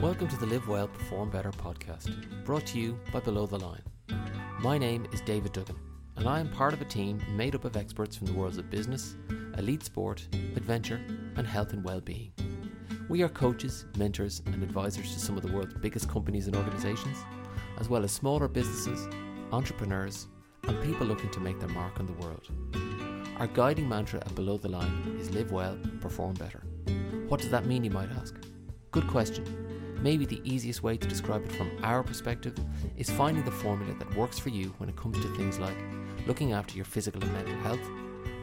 Welcome to the Live Well, Perform Better podcast, brought to you by Below the Line. My name is David Duggan, and I am part of a team made up of experts from the worlds of business, elite sport, adventure, and health and well-being. We are coaches, mentors, and advisors to some of the world's biggest companies and organizations, as well as smaller businesses, entrepreneurs, and people looking to make their mark on the world. Our guiding mantra at Below the Line is live well, perform better. What does that mean, you might ask? Good question. Maybe the easiest way to describe it from our perspective is finding the formula that works for you when it comes to things like looking after your physical and mental health,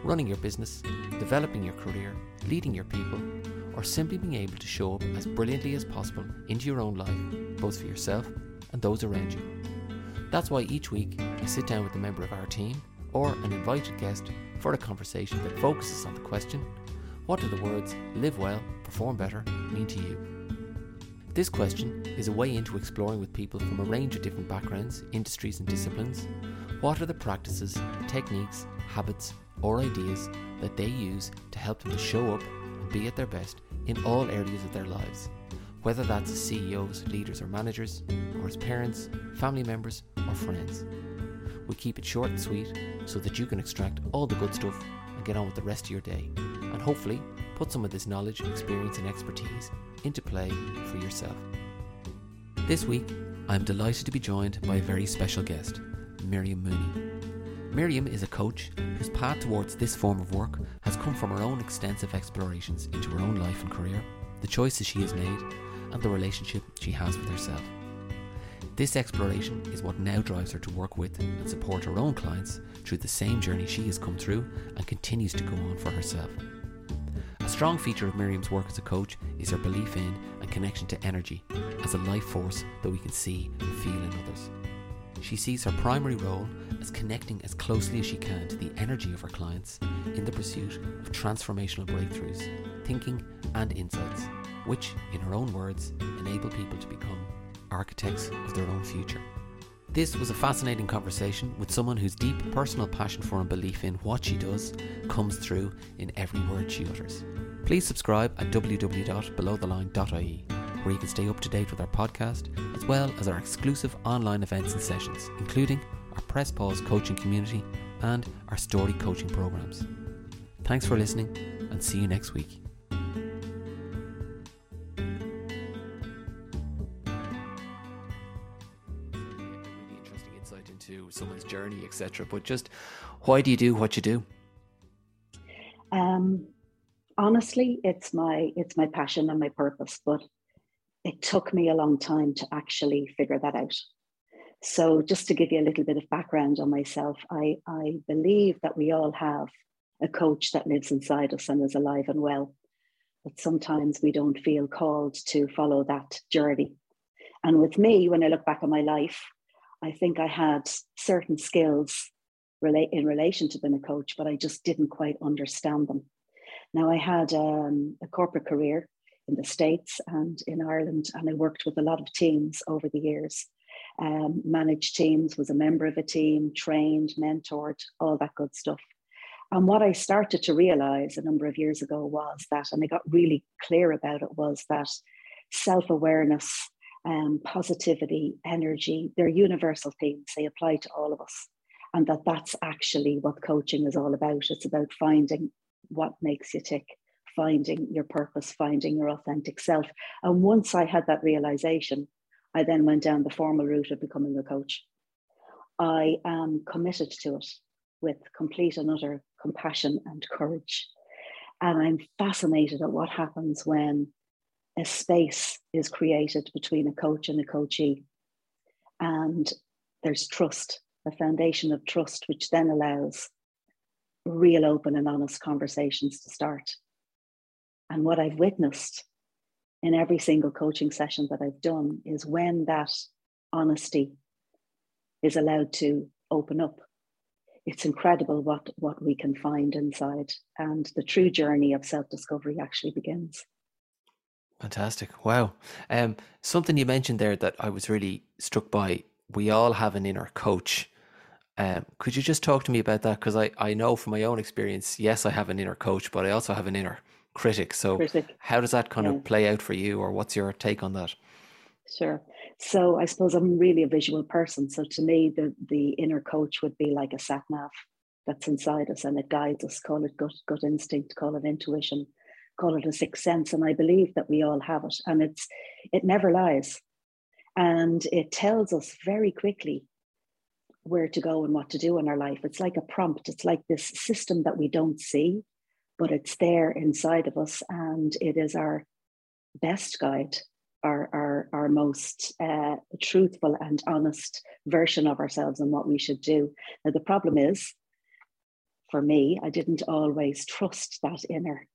running your business, developing your career, leading your people, or simply being able to show up as brilliantly as possible into your own life, both for yourself and those around you. That's why each week I sit down with a member of our team or an invited guest for a conversation that focuses on the question what do the words live well, perform better mean to you? This question is a way into exploring with people from a range of different backgrounds, industries, and disciplines. What are the practices, techniques, habits, or ideas that they use to help them to show up and be at their best in all areas of their lives, whether that's as CEOs, leaders, or managers, or as parents, family members, or friends. We keep it short and sweet so that you can extract all the good stuff and get on with the rest of your day, and hopefully put some of this knowledge, experience, and expertise into play for yourself. This week, I'm delighted to be joined by a very special guest, Miriam Mooney. Miriam is a coach whose path towards this form of work has come from her own extensive explorations into her own life and career, the choices she has made, and the relationship she has with herself. This exploration is what now drives her to work with and support her own clients through the same journey she has come through and continues to go on for herself. A strong feature of Miriam's work as a coach is her belief in and connection to energy as a life force that we can see and feel in others. She sees her primary role as connecting as closely as she can to the energy of her clients in the pursuit of transformational breakthroughs, thinking, and insights, which, in her own words, enable people to become architects of their own future. This was a fascinating conversation with someone whose deep personal passion for and belief in what she does comes through in every word she utters. Please subscribe at www.belowtheline.ie, where you can stay up to date with our podcast, as well as our exclusive online events and sessions, including our Press Pause coaching community and our story coaching programs. Thanks for listening, and see you next week. really interesting insight into someone's journey, etc. But just why do you do what you do? Um, honestly, it's my it's my passion and my purpose, but it took me a long time to actually figure that out. So, just to give you a little bit of background on myself, I, I believe that we all have a coach that lives inside us and is alive and well. But sometimes we don't feel called to follow that journey. And with me, when I look back on my life, I think I had certain skills relate in relation to being a coach, but I just didn't quite understand them. Now, I had um, a corporate career in the States and in Ireland, and I worked with a lot of teams over the years. Um, managed teams, was a member of a team, trained, mentored, all that good stuff. And what I started to realize a number of years ago was that, and I got really clear about it, was that self awareness, um, positivity, energy, they're universal themes. They apply to all of us. And that that's actually what coaching is all about. It's about finding what makes you tick, finding your purpose, finding your authentic self. And once I had that realization, I then went down the formal route of becoming a coach. I am committed to it with complete and utter compassion and courage. And I'm fascinated at what happens when a space is created between a coach and a coachee. And there's trust, a foundation of trust, which then allows real open and honest conversations to start. And what I've witnessed in every single coaching session that I've done is when that honesty is allowed to open up. It's incredible what, what we can find inside, and the true journey of self discovery actually begins. Fantastic. Wow. Um, something you mentioned there that I was really struck by. We all have an inner coach. Um, could you just talk to me about that? Because I, I know from my own experience, yes, I have an inner coach, but I also have an inner critic. So, critic. how does that kind yeah. of play out for you, or what's your take on that? Sure. So I suppose I'm really a visual person. So to me, the the inner coach would be like a sat nav that's inside us and it guides us. Call it gut, gut instinct, call it intuition, call it a sixth sense. And I believe that we all have it. And it's it never lies. And it tells us very quickly where to go and what to do in our life. It's like a prompt. It's like this system that we don't see, but it's there inside of us. And it is our best guide our, our, our most uh, truthful and honest version of ourselves and what we should do. Now, the problem is, for me, I didn't always trust that inner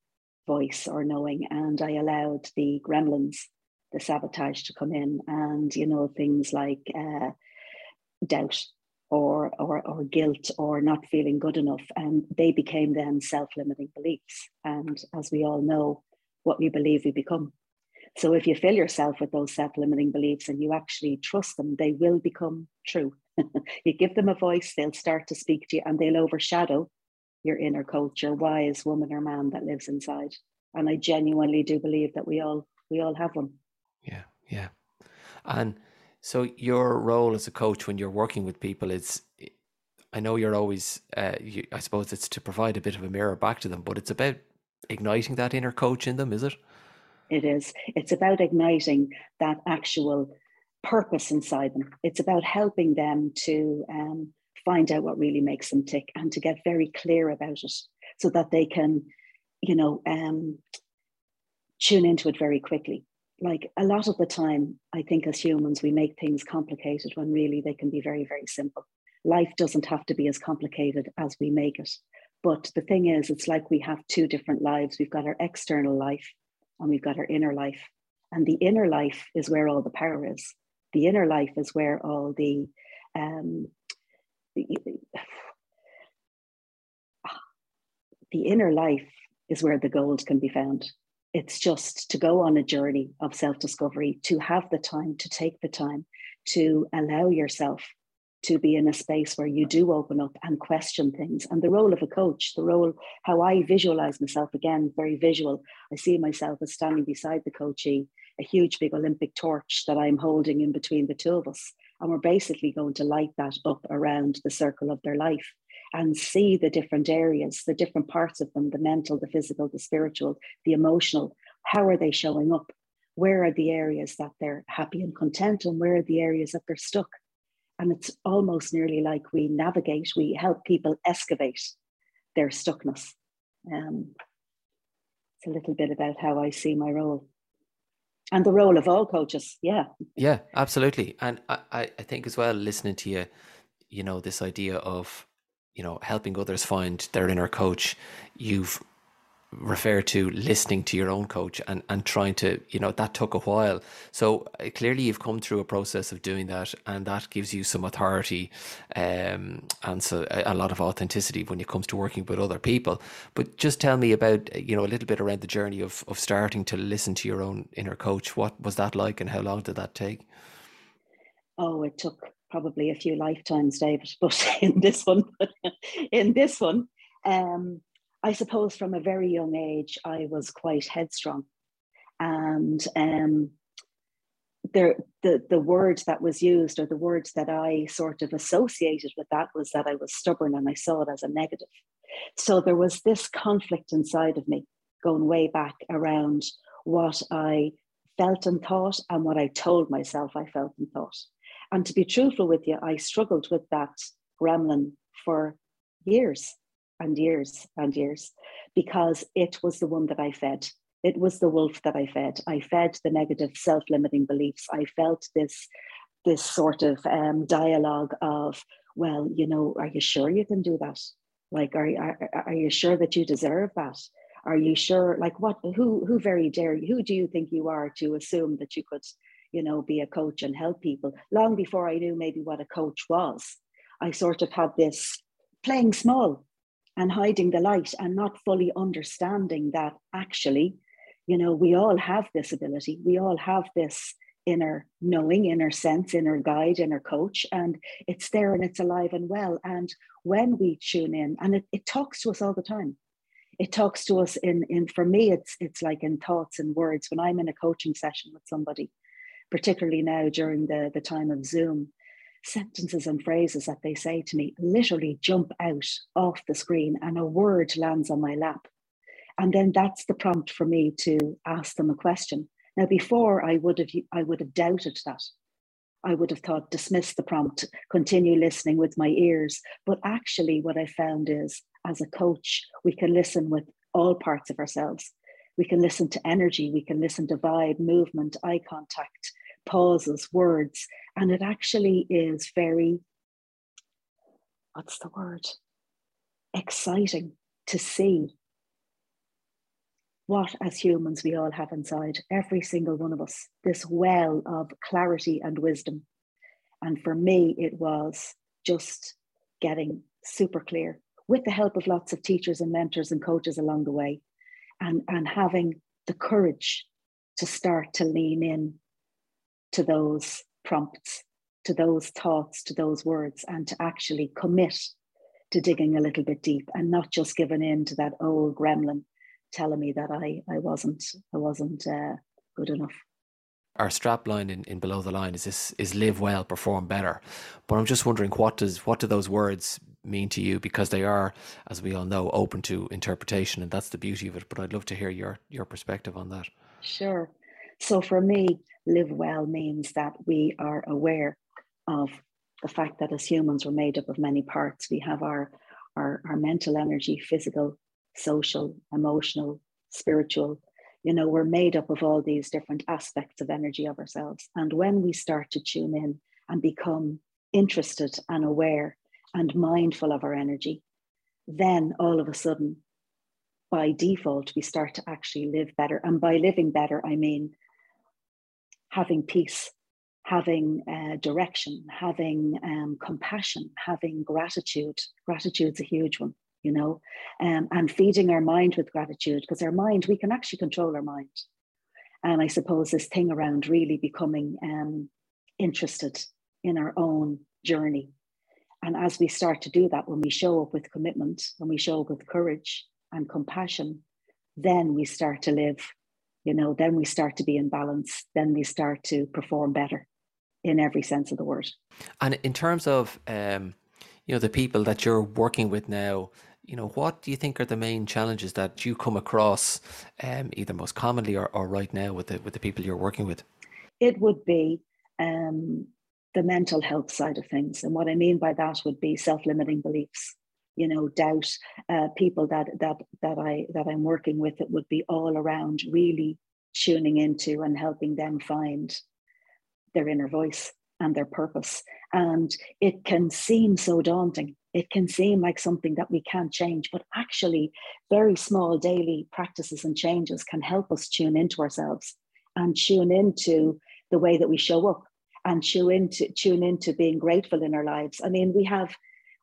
voice or knowing, and I allowed the gremlins, the sabotage to come in, and you know things like uh, doubt or, or or guilt or not feeling good enough, and they became then self-limiting beliefs. And as we all know, what we believe we become. So if you fill yourself with those self-limiting beliefs and you actually trust them, they will become true. you give them a voice, they'll start to speak to you and they'll overshadow your inner your wise woman or man that lives inside. And I genuinely do believe that we all we all have one. Yeah, yeah. And so your role as a coach when you're working with people is I know you're always uh, you, I suppose it's to provide a bit of a mirror back to them, but it's about igniting that inner coach in them, is it? it is. It's about igniting that actual purpose inside them. It's about helping them to um, find out what really makes them tick and to get very clear about it so that they can, you know, um, tune into it very quickly. Like a lot of the time, I think as humans, we make things complicated when really they can be very, very simple. Life doesn't have to be as complicated as we make it. But the thing is, it's like we have two different lives. We've got our external life and we've got our inner life. And the inner life is where all the power is. The inner life is where all the, um, the, the inner life is where the gold can be found. It's just to go on a journey of self discovery, to have the time, to take the time, to allow yourself to be in a space where you do open up and question things. And the role of a coach, the role, how I visualize myself again, very visual. I see myself as standing beside the coachee, a huge big Olympic torch that I'm holding in between the two of us. And we're basically going to light that up around the circle of their life and see the different areas, the different parts of them the mental, the physical, the spiritual, the emotional. How are they showing up? Where are the areas that they're happy and content, and where are the areas that they're stuck? And it's almost nearly like we navigate, we help people excavate their stuckness. Um, it's a little bit about how I see my role and the role of all coaches. Yeah. Yeah, absolutely. And I, I think as well, listening to you, you know, this idea of, you know, helping others find their inner coach, you've referred to listening to your own coach and, and trying to, you know, that took a while. So uh, clearly you've come through a process of doing that and that gives you some authority um, and so a, a, lot of authenticity when it comes to working with other people. But just tell me about, you know, a little bit around the journey of, of starting to listen to your own inner coach. What was that like and how long did that take? Oh, it took probably a few lifetimes, David, but in this one, in this one, um, I suppose from a very young age, I was quite headstrong. And um, there, the, the word that was used, or the words that I sort of associated with that, was that I was stubborn and I saw it as a negative. So there was this conflict inside of me going way back around what I felt and thought and what I told myself I felt and thought. And to be truthful with you, I struggled with that gremlin for years and years and years because it was the one that I fed. It was the wolf that I fed. I fed the negative self-limiting beliefs. I felt this this sort of um, dialogue of, well, you know, are you sure you can do that? Like, are, are, are you sure that you deserve that? Are you sure? Like, what? Who? Who very dare you? Who do you think you are to assume that you could, you know, be a coach and help people? Long before I knew maybe what a coach was, I sort of had this playing small and hiding the light and not fully understanding that actually, you know, we all have this ability. We all have this inner knowing, inner sense, inner guide, inner coach, and it's there and it's alive and well. And when we tune in, and it, it talks to us all the time. It talks to us in in for me, it's it's like in thoughts and words when I'm in a coaching session with somebody particularly now during the, the time of Zoom, sentences and phrases that they say to me literally jump out off the screen and a word lands on my lap. And then that's the prompt for me to ask them a question. Now, before I would have I would have doubted that. I would have thought dismiss the prompt, continue listening with my ears. But actually, what I found is as a coach, we can listen with all parts of ourselves. We can listen to energy, we can listen to vibe, movement, eye contact, pauses, words. And it actually is very, what's the word? Exciting to see what, as humans, we all have inside, every single one of us, this well of clarity and wisdom. And for me, it was just getting super clear with the help of lots of teachers and mentors and coaches along the way, and, and having the courage to start to lean in to those prompts, to those thoughts, to those words, and to actually commit to digging a little bit deep and not just giving in to that old gremlin telling me that I I wasn't I wasn't uh, good enough. Our strap line in, in below the line is this is live well, perform better. But I'm just wondering what does what do those words mean to you because they are, as we all know, open to interpretation and that's the beauty of it. But I'd love to hear your your perspective on that. Sure. So for me, live well means that we are aware of the fact that as humans we're made up of many parts. We have our our, our mental energy, physical, social, emotional, spiritual. You know, we're made up of all these different aspects of energy of ourselves. And when we start to tune in and become interested and aware and mindful of our energy, then all of a sudden, by default, we start to actually live better. And by living better, I mean having peace, having uh, direction, having um, compassion, having gratitude. Gratitude's a huge one you know, um, and feeding our mind with gratitude because our mind, we can actually control our mind. And I suppose this thing around really becoming um, interested in our own journey. And as we start to do that, when we show up with commitment, when we show up with courage and compassion, then we start to live, you know, then we start to be in balance, then we start to perform better in every sense of the word. And in terms of, um, you know, the people that you're working with now, you know, what do you think are the main challenges that you come across, um, either most commonly or, or right now with the with the people you're working with? It would be um, the mental health side of things, and what I mean by that would be self-limiting beliefs. You know, doubt. Uh, people that that that I that I'm working with, it would be all around really tuning into and helping them find their inner voice and their purpose. And it can seem so daunting it can seem like something that we can't change, but actually, very small daily practices and changes can help us tune into ourselves and tune into the way that we show up and tune into tune into being grateful in our lives. I mean, we have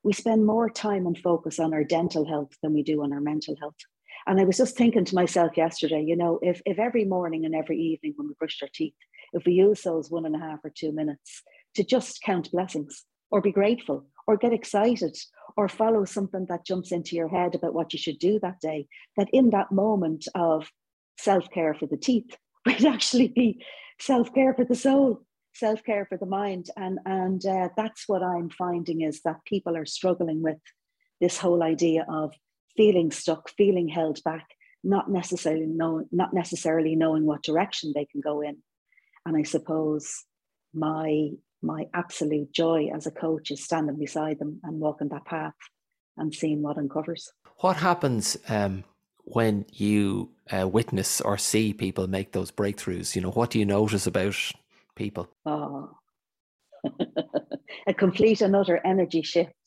we spend more time and focus on our dental health than we do on our mental health. And I was just thinking to myself yesterday, you know, if if every morning and every evening when we brushed our teeth, if we use those one and a half or two minutes to just count blessings or be grateful or get excited or follow something that jumps into your head about what you should do that day, that in that moment of self care for the teeth would actually be self care for the soul, self care for the mind. And, and uh, that's what I'm finding is that people are struggling with this whole idea of feeling stuck, feeling held back, not necessarily know, not necessarily knowing what direction they can go in. And I suppose my my absolute joy as a coach is standing beside them and walking that path and seeing what uncovers. What happens um, when you uh, witness or see people make those breakthroughs? You know, what do you notice about people? Oh, a complete and utter energy shift.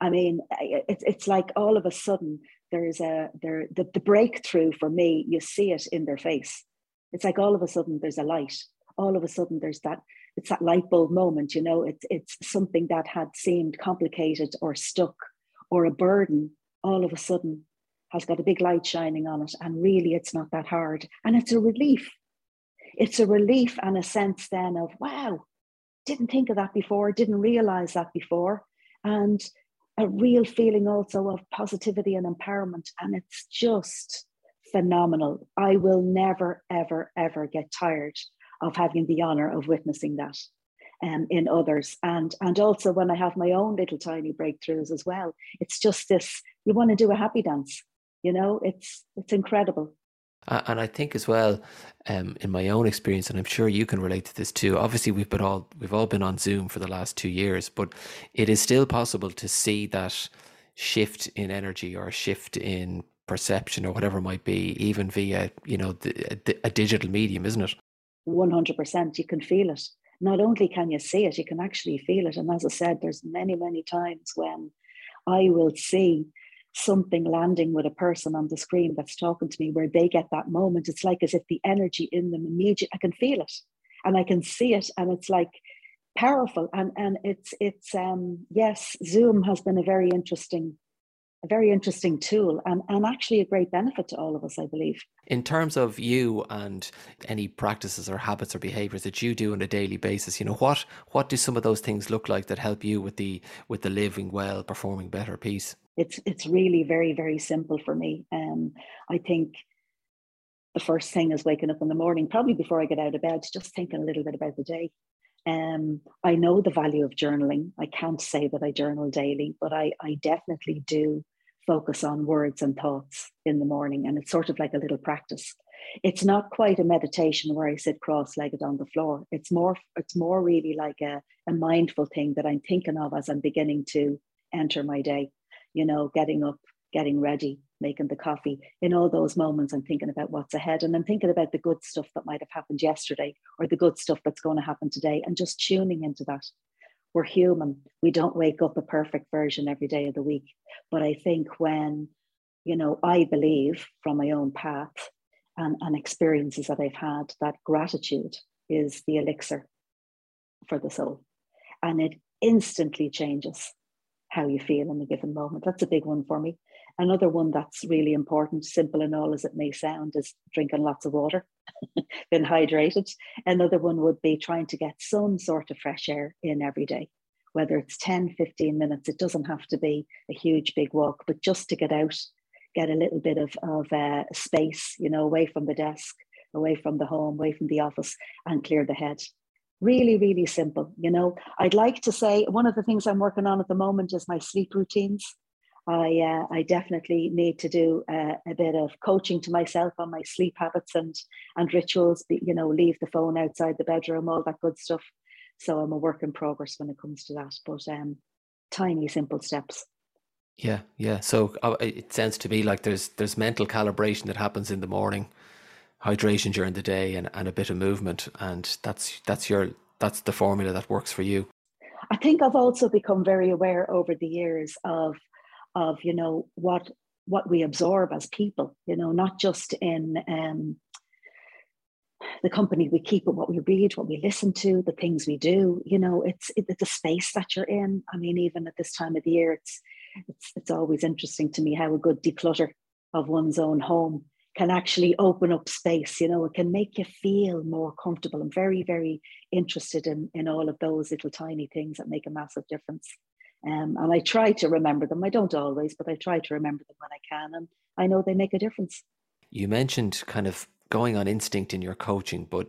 I mean, it's it's like all of a sudden there's a there the, the breakthrough for me. You see it in their face. It's like all of a sudden there's a light. All of a sudden there's that it's that light bulb moment, you know, it's it's something that had seemed complicated or stuck or a burden all of a sudden has got a big light shining on it. And really it's not that hard. And it's a relief. It's a relief and a sense then of, wow, didn't think of that before, didn't realize that before. And a real feeling also of positivity and empowerment. And it's just phenomenal. I will never, ever, ever get tired of having the honor of witnessing that um, in others. And, and also when I have my own little tiny breakthroughs as well, it's just this, you want to do a happy dance, you know, it's, it's incredible. And I think as well, um, in my own experience, and I'm sure you can relate to this too. Obviously, we've been all we've all been on Zoom for the last two years, but it is still possible to see that shift in energy or a shift in perception or whatever it might be, even via you know the, a digital medium, isn't it? One hundred percent. You can feel it not only can you see it, you can actually feel it. And as I said, there's many, many times when I will see something landing with a person on the screen that's talking to me where they get that moment. It's like as if the energy in them immediate, I can feel it and I can see it. And it's like powerful. And and it's it's um yes, Zoom has been a very interesting a very interesting tool and, and actually a great benefit to all of us, I believe. In terms of you and any practices or habits or behaviors that you do on a daily basis, you know, what what do some of those things look like that help you with the with the living well, performing better piece? It's it's really very, very simple for me. Um I think the first thing is waking up in the morning, probably before I get out of bed, just thinking a little bit about the day. Um, I know the value of journaling. I can't say that I journal daily, but I, I definitely do focus on words and thoughts in the morning. And it's sort of like a little practice. It's not quite a meditation where I sit cross-legged on the floor. It's more, it's more really like a, a mindful thing that I'm thinking of as I'm beginning to enter my day, you know, getting up, getting ready, making the coffee. In all those moments, I'm thinking about what's ahead and I'm thinking about the good stuff that might have happened yesterday or the good stuff that's going to happen today and just tuning into that. We're human. We don't wake up a perfect version every day of the week. But I think when, you know, I believe from my own path and, and experiences that I've had that gratitude is the elixir for the soul. And it instantly changes how you feel in a given moment. That's a big one for me. Another one that's really important, simple and all as it may sound, is drinking lots of water, being hydrated. Another one would be trying to get some sort of fresh air in every day, whether it's 10, 15 minutes. It doesn't have to be a huge, big walk, but just to get out, get a little bit of, of uh, space, you know, away from the desk, away from the home, away from the office, and clear the head really really simple you know? I'd like to say one of the things i'm working on at the moment is my sleep routines. I uh, i definitely need to do uh, a bit of coaching to myself on my sleep habits and and rituals you know leave the phone outside the bedroom all that good stuff. So i'm a work in progress when it comes to that but um tiny simple steps. Yeah yeah. So uh, it sounds to me like there's there's mental calibration that happens in the morning hydration during the day and, and a bit of movement. And that's that's your that's the formula that works for you. I think i've also become very aware over the years of of you know what what we absorb as people you know not just in um, the company we keep but what we read what we listen to the things we do. You know it's it's the space that you're in. I mean even at this time of the year it's it's it's always interesting to me how a good declutter of one's own home can actually open up space you know it can make you feel more comfortable. I'm very very interested in in all of those little tiny things that make a massive difference. Um, and i try to remember them. I don't always but i try to remember them when i can and i know they make a difference. You mentioned kind of going on instinct in your coaching but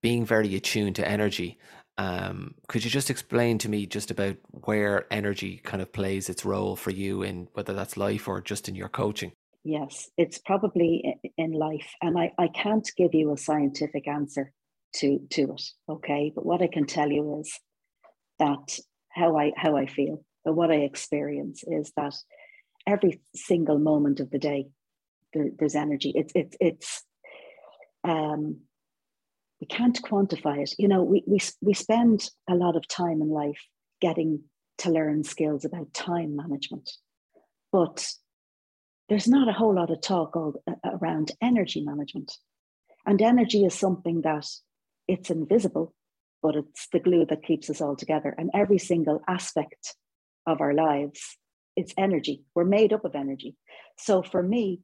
being very attuned to energy. Um, could you just explain to me just about where energy kind of plays its role for you in whether that's life or just in your coaching Yes, it's probably in life. And I, I can't give you a scientific answer to, to it. Okay. But what I can tell you is that how I how I feel, or what I experience is that every single moment of the day there, there's energy. It's it's it's um we can't quantify it. You know, we, we we spend a lot of time in life getting to learn skills about time management. But there's not a whole lot of talk all, uh, around energy management. And energy is something that it's invisible, but it's the glue that keeps us all together. And every single aspect of our lives, it's energy. We're made up of energy. So for me,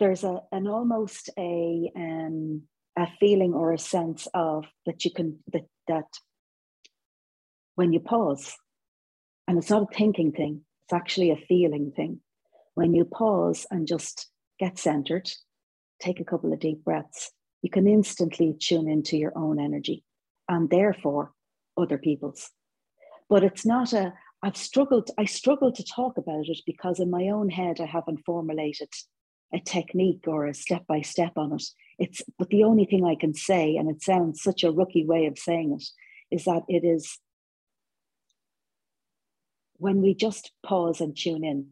there's a an almost a um, a feeling or a sense of that you can that that when you pause, and it's not a thinking thing, it's actually a feeling thing. When you pause and just get centered, take a couple of deep breaths, you can instantly tune into your own energy and therefore other people's. But it's not a, I've struggled, I struggle to talk about it because in my own head, I haven't formulated a technique or a step by step on it. It's, but the only thing I can say, and it sounds such a rookie way of saying it, is that it is when we just pause and tune in,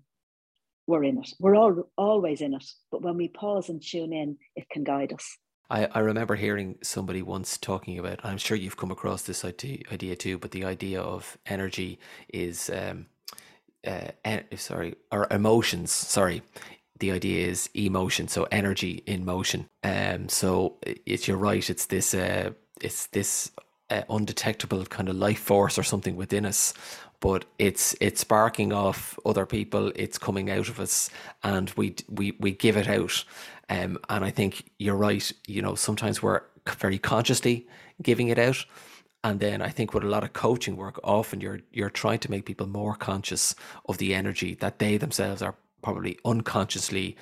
we're in it. We're all always in it, but when we pause and tune in, it can guide us. I, I remember hearing somebody once talking about, I'm sure you've come across this idea too, but the idea of energy is, um, uh, sorry, or emotions, sorry. The idea is emotion, so energy in motion. Um, so it's you're right. It's this, uh, it's this uh, undetectable kind of life force or something within us but it's it's sparking off other people it's coming out of us and we we we give it out um, and i think you're right you know sometimes we're very consciously giving it out and then i think with a lot of coaching work often you're you're trying to make people more conscious of the energy that they themselves are probably unconsciously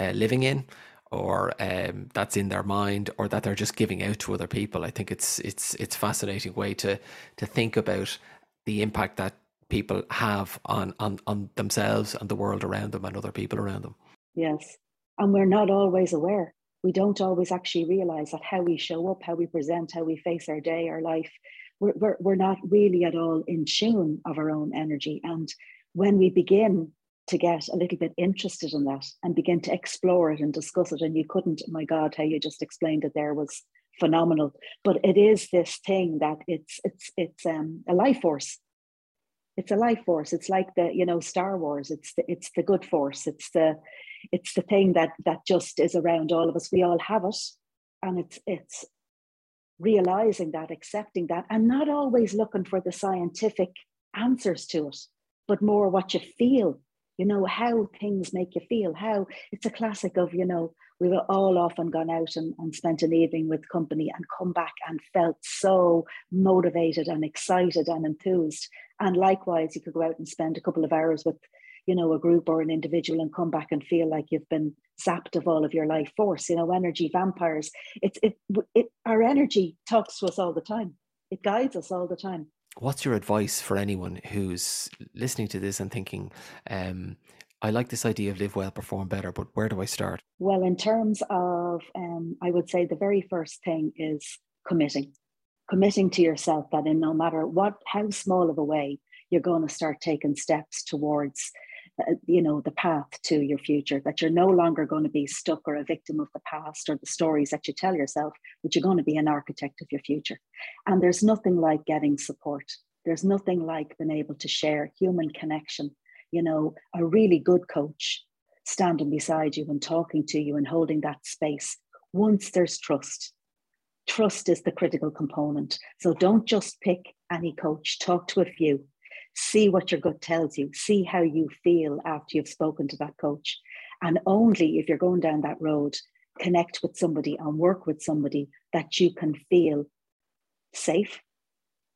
uh, living in or um, that's in their mind or that they're just giving out to other people. I think it's it's it's fascinating way to to think about the impact that people have on on on themselves and the world around them and other people around them. Yes, and we're not always aware. We don't always actually realize that how we show up, how we present, how we face our day, our life, we're, we're, we're not really at all in tune of our own energy. And when we begin to get a little bit interested in that and begin to explore it and discuss it. And you couldn't, my God, how you just explained it there was phenomenal. But it is this thing that it's it's it's um, a life force. It's a life force. It's like the you know Star Wars. It's the it's the good force. It's the it's the thing that that just is around all of us. We all have it, and it's it's realizing that, accepting that, and not always looking for the scientific answers to it, but more what you feel you know, how things make you feel, how it's a classic of, you know, we've all often gone out and, and spent an evening with company and come back and felt so motivated and excited and enthused. And likewise, you could go out and spend a couple of hours with, you know, a group or an individual and come back and feel like you've been zapped of all of your life force, you know, energy vampires. It's it, it our energy talks to us all the time. It guides us all the time what's your advice for anyone who's listening to this and thinking, um, I like this idea of live well, perform better, but where do I start? Well, in terms of, um, I would say the very first thing is committing, committing to yourself that in no matter what, how small of a way, you're going to start taking steps towards uh, you know the path to your future that you're no longer going to be stuck or a victim of the past or the stories that you tell yourself That you're going to be an architect of your future. And there's nothing like getting support. There's nothing like being able to share human connection you know a really good coach standing beside you and talking to you and holding that space. Once there's trust trust is the critical component. So don't just pick any coach. Talk to a few. See what your gut tells you, see how you feel after you've spoken to that coach. And only if you're going down that road, connect with somebody and work with somebody that you can feel safe,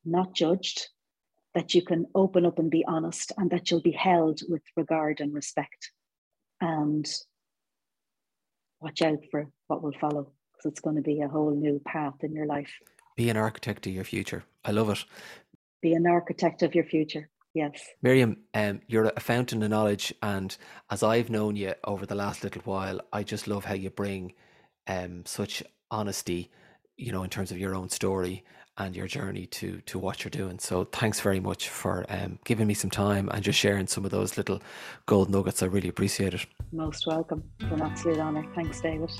not judged, that you can open up and be honest, and that you'll be held with regard and respect. And watch out for what will follow because it's going to be a whole new path in your life. Be an architect of your future. I love it be an architect of your future. Yes. Miriam, um, you're a fountain of knowledge. And as I've known you over the last little while, I just love how you bring um, such honesty, you know, in terms of your own story and your journey to to what you're doing. So thanks very much for um, giving me some time and just sharing some of those little gold nuggets. I really appreciate it. Most welcome. It's an absolute honour. Thanks, David.